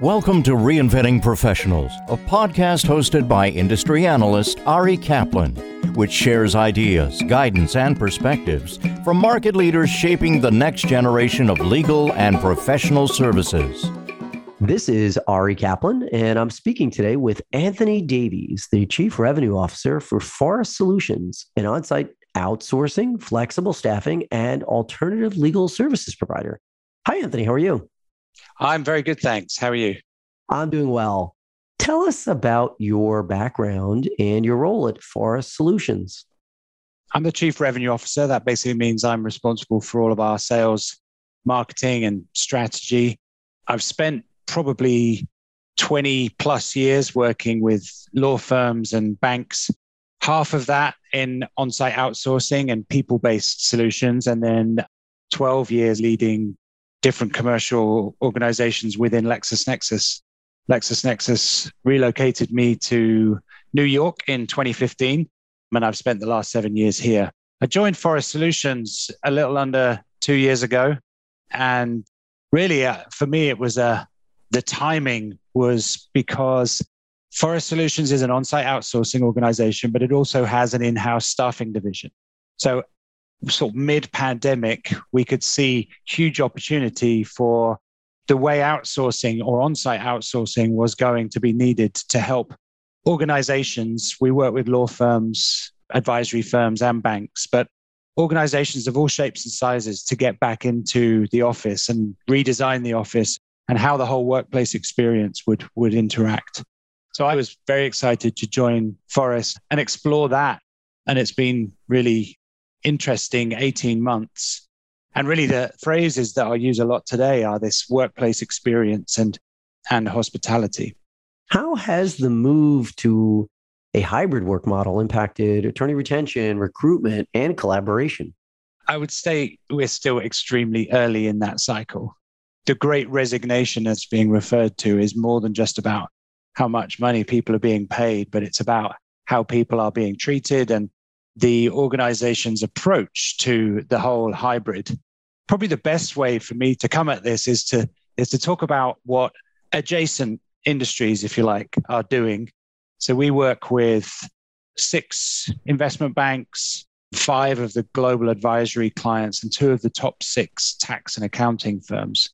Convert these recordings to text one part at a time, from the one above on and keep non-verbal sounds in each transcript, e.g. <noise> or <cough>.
Welcome to Reinventing Professionals, a podcast hosted by industry analyst Ari Kaplan, which shares ideas, guidance, and perspectives from market leaders shaping the next generation of legal and professional services. This is Ari Kaplan, and I'm speaking today with Anthony Davies, the Chief Revenue Officer for Forrest Solutions, an on site outsourcing, flexible staffing, and alternative legal services provider. Hi, Anthony. How are you? I'm very good, thanks. How are you? I'm doing well. Tell us about your background and your role at Forrest Solutions. I'm the Chief Revenue Officer. That basically means I'm responsible for all of our sales, marketing, and strategy. I've spent probably 20 plus years working with law firms and banks, half of that in on site outsourcing and people based solutions, and then 12 years leading different commercial organizations within LexisNexis. LexisNexis relocated me to New York in 2015, and I've spent the last seven years here. I joined Forrest Solutions a little under two years ago, and really, uh, for me, it was a uh, the timing was because Forrest Solutions is an on-site outsourcing organization, but it also has an in-house staffing division. So sort of mid pandemic, we could see huge opportunity for the way outsourcing or on site outsourcing was going to be needed to help organizations. We work with law firms, advisory firms, and banks, but organizations of all shapes and sizes to get back into the office and redesign the office and how the whole workplace experience would, would interact. So I was very excited to join Forrest and explore that. And it's been really interesting 18 months. And really, the phrases that I use a lot today are this workplace experience and, and hospitality. How has the move to a hybrid work model impacted attorney retention, recruitment, and collaboration? I would say we're still extremely early in that cycle. The great resignation that's being referred to is more than just about how much money people are being paid, but it's about how people are being treated and the organization's approach to the whole hybrid. Probably the best way for me to come at this is to is to talk about what adjacent industries, if you like, are doing. So we work with six investment banks, five of the global advisory clients, and two of the top six tax and accounting firms.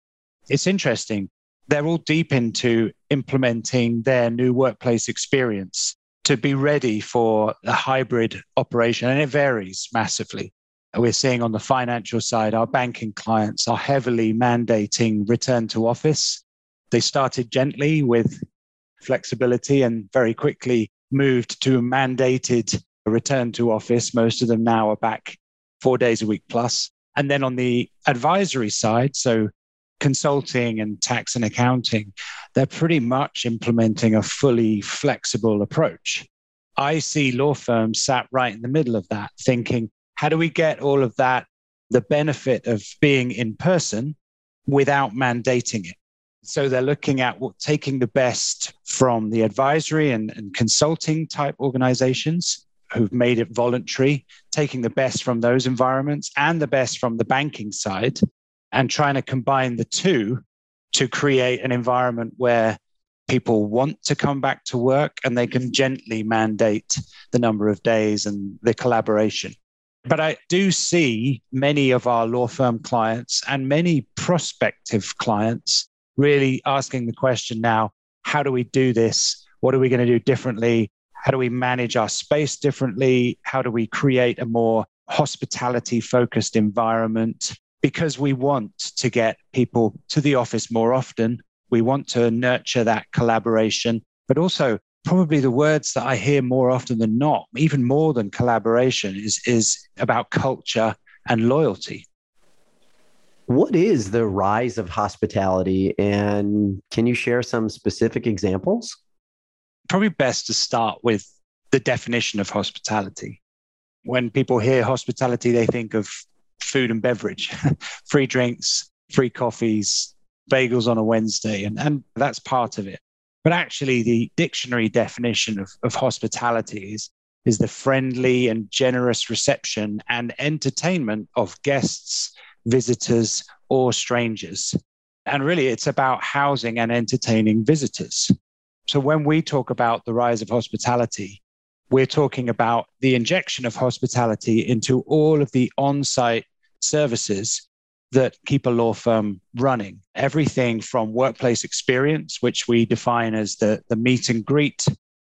It's interesting. They're all deep into implementing their new workplace experience to be ready for a hybrid operation. And it varies massively. We're seeing on the financial side, our banking clients are heavily mandating return to office. They started gently with flexibility and very quickly moved to mandated return to office. Most of them now are back four days a week plus. And then on the advisory side, so consulting and tax and accounting, they're pretty much implementing a fully flexible approach. I see law firms sat right in the middle of that, thinking, how do we get all of that, the benefit of being in person without mandating it? So they're looking at what, taking the best from the advisory and, and consulting type organizations who've made it voluntary, taking the best from those environments and the best from the banking side, and trying to combine the two to create an environment where people want to come back to work and they can gently mandate the number of days and the collaboration. But I do see many of our law firm clients and many prospective clients really asking the question now how do we do this? What are we going to do differently? How do we manage our space differently? How do we create a more hospitality focused environment? Because we want to get people to the office more often. We want to nurture that collaboration, but also probably the words that I hear more often than not, even more than collaboration, is, is about culture and loyalty. What is the rise of hospitality? And can you share some specific examples? Probably best to start with the definition of hospitality. When people hear hospitality, they think of food and beverage, <laughs> free drinks, free coffees, bagels on a Wednesday, and, and that's part of it. But actually, the dictionary definition of, of hospitality is, is the friendly and generous reception and entertainment of guests, visitors, or strangers. And really, it's about housing and entertaining visitors. So when we talk about the rise of hospitality, we're talking about the injection of hospitality into all of the on site services that keep a law firm running. Everything from workplace experience, which we define as the, the meet and greet,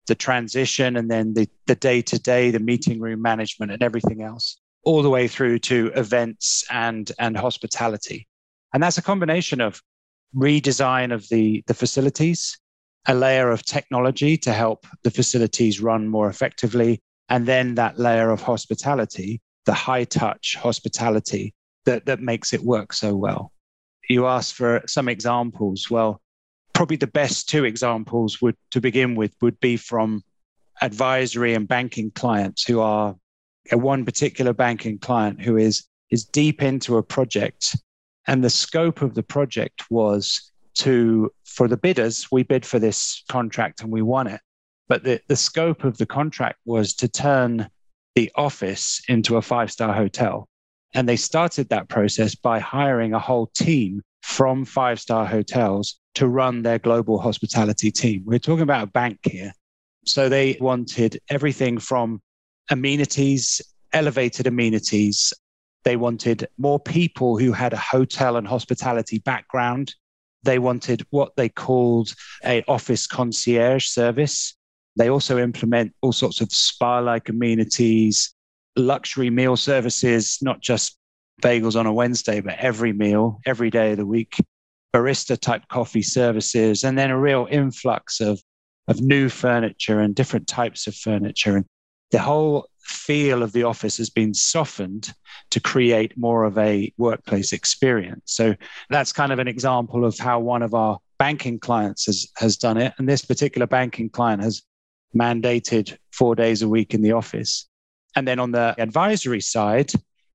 the transition, and then the, the day-to-day, the meeting room management and everything else, all the way through to events and, and hospitality. And that's a combination of redesign of the, the facilities, a layer of technology to help the facilities run more effectively, and then that layer of hospitality, the high touch hospitality that, that makes it work so well. You asked for some examples. Well, probably the best two examples would to begin with would be from advisory and banking clients who are a one particular banking client who is is deep into a project and the scope of the project was to for the bidders we bid for this contract and we won it but the, the scope of the contract was to turn the office into a five star hotel and they started that process by hiring a whole team from five star hotels to run their global hospitality team. We're talking about a bank here. So they wanted everything from amenities, elevated amenities. They wanted more people who had a hotel and hospitality background. They wanted what they called a office concierge service. They also implement all sorts of spa like amenities, luxury meal services, not just bagels on a Wednesday, but every meal, every day of the week, barista type coffee services, and then a real influx of, of new furniture and different types of furniture. And the whole feel of the office has been softened to create more of a workplace experience. So that's kind of an example of how one of our banking clients has, has done it. And this particular banking client has mandated four days a week in the office. And then on the advisory side,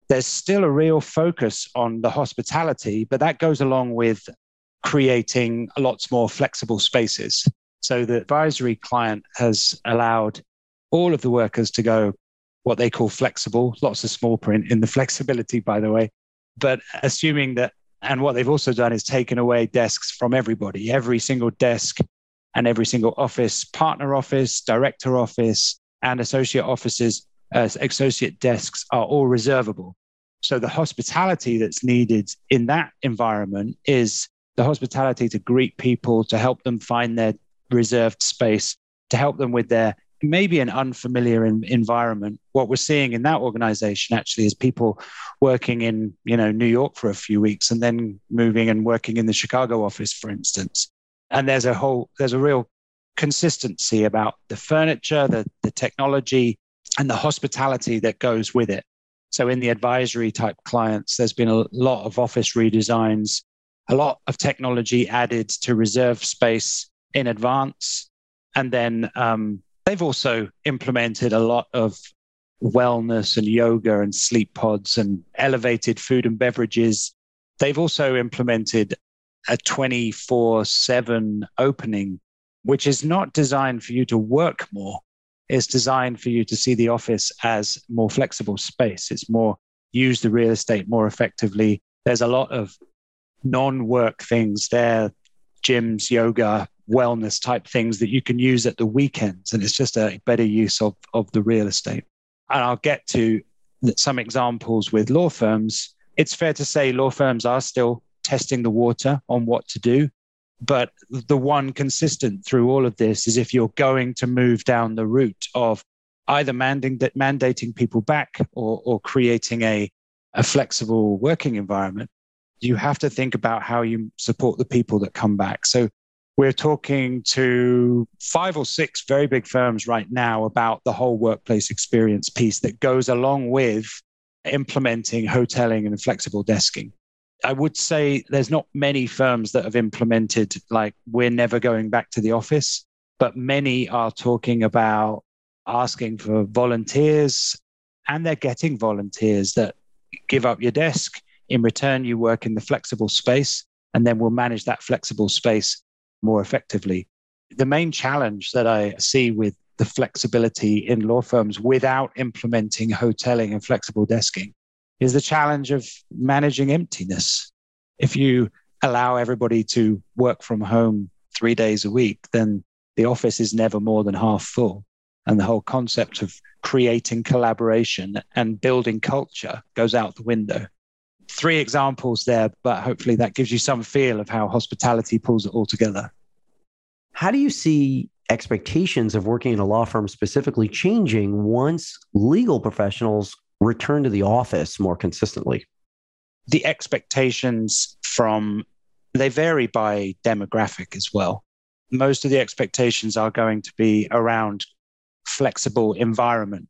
there's still a real focus on the hospitality, but that goes along with creating lots more flexible spaces. So the advisory client has allowed all of the workers to go what they call flexible, lots of small print in the <laughs> flexibility, by the way. But assuming that, and what they've also done is taken away desks from everybody, every single desk and every single office, partner office, director office, and associate offices uh, associate desks are all reservable. So the hospitality that's needed in that environment is the hospitality to greet people, to help them find their reserved space, to help them with their maybe an unfamiliar in, environment. What we're seeing in that organization actually is people working in, you know, New York for a few weeks and then moving and working in the Chicago office, for instance. And there's a whole, there's a real consistency about the furniture, the, the technology, and the hospitality that goes with it. So, in the advisory type clients, there's been a lot of office redesigns, a lot of technology added to reserve space in advance. And then um, they've also implemented a lot of wellness and yoga and sleep pods and elevated food and beverages. They've also implemented a 24 7 opening, which is not designed for you to work more, is designed for you to see the office as more flexible space. It's more use the real estate more effectively. There's a lot of non-work things there, gyms, yoga, wellness type things that you can use at the weekends. And it's just a better use of, of the real estate. And I'll get to some examples with law firms. It's fair to say law firms are still testing the water on what to do. But the one consistent through all of this is if you're going to move down the route of either mandating, mandating people back or, or creating a, a flexible working environment, you have to think about how you support the people that come back. So we're talking to five or six very big firms right now about the whole workplace experience piece that goes along with implementing hoteling and flexible desking. I would say there's not many firms that have implemented like we're never going back to the office, but many are talking about asking for volunteers and they're getting volunteers that give up your desk. In return, you work in the flexible space and then we'll manage that flexible space more effectively. The main challenge that I see with the flexibility in law firms without implementing hoteling and flexible desking is the challenge of managing emptiness. If you allow everybody to work from home three days a week, then the office is never more than half full. And the whole concept of creating collaboration and building culture goes out the window. Three examples there, but hopefully that gives you some feel of how hospitality pulls it all together. How do you see expectations of working in a law firm specifically changing once legal professionals return to the office more consistently? The expectations from they vary by demographic as well. Most of the expectations are going to be around flexible environment.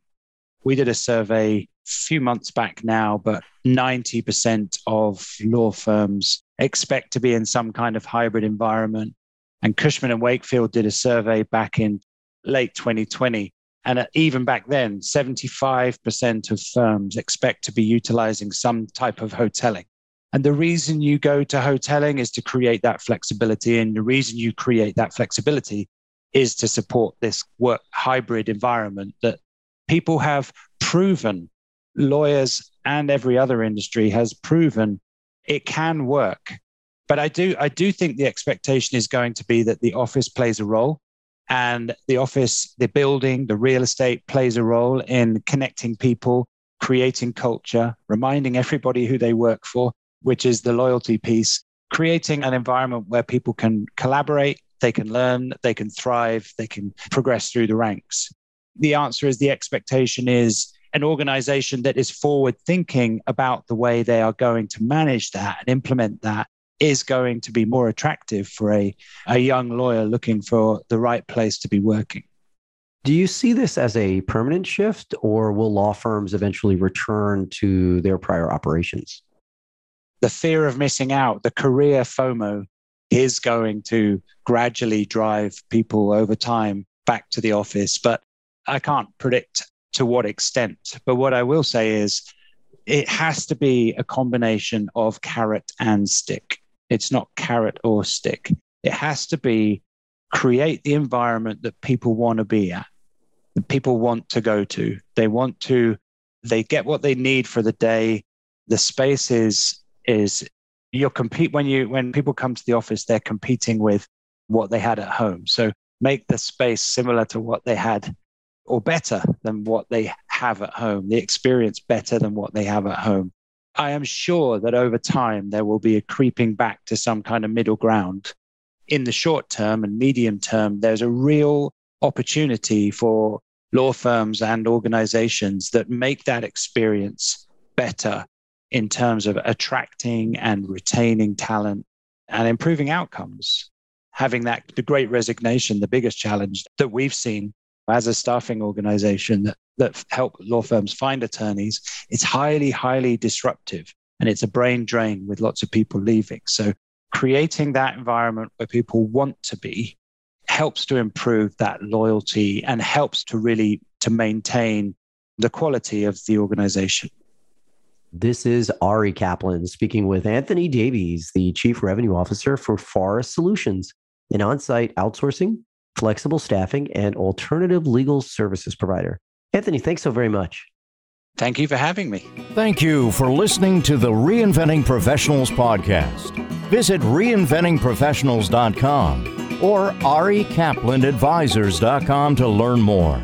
We did a survey a few months back now, but 90% of law firms expect to be in some kind of hybrid environment. And Cushman and Wakefield did a survey back in late 2020. And uh, even back then, 75% of firms expect to be utilizing some type of hoteling. And the reason you go to hoteling is to create that flexibility. And the reason you create that flexibility is to support this work hybrid environment that people have proven, lawyers and every other industry has proven it can work. But I do, I do think the expectation is going to be that the office plays a role and the office, the building, the real estate plays a role in connecting people, creating culture, reminding everybody who they work for, which is the loyalty piece, creating an environment where people can collaborate, they can learn, they can thrive, they can progress through the ranks. The answer is the expectation is an organization that is forward thinking about the way they are going to manage that and implement that is going to be more attractive for a, a young lawyer looking for the right place to be working. Do you see this as a permanent shift, or will law firms eventually return to their prior operations? The fear of missing out, the career FOMO, is going to gradually drive people over time back to the office. But I can't predict to what extent. But what I will say is it has to be a combination of carrot and stick. It's not carrot or stick. It has to be create the environment that people want to be at, that people want to go to. They want to, they get what they need for the day. The space is, is you're compete when you when people come to the office, they're competing with what they had at home. So make the space similar to what they had or better than what they have at home, the experience better than what they have at home. I am sure that over time there will be a creeping back to some kind of middle ground. In the short term and medium term, there's a real opportunity for law firms and organizations that make that experience better in terms of attracting and retaining talent and improving outcomes. Having that, the great resignation, the biggest challenge that we've seen as a staffing organization that, that help law firms find attorneys, it's highly, highly disruptive and it's a brain drain with lots of people leaving. So creating that environment where people want to be helps to improve that loyalty and helps to really to maintain the quality of the organization. This is Ari Kaplan speaking with Anthony Davies, the Chief Revenue Officer for Forrest Solutions, an on site outsourcing flexible staffing, and alternative legal services provider. Anthony, thanks so very much. Thank you for having me. Thank you for listening to the Reinventing Professionals podcast. Visit reinventingprofessionals.com or arikaplanadvisors.com to learn more.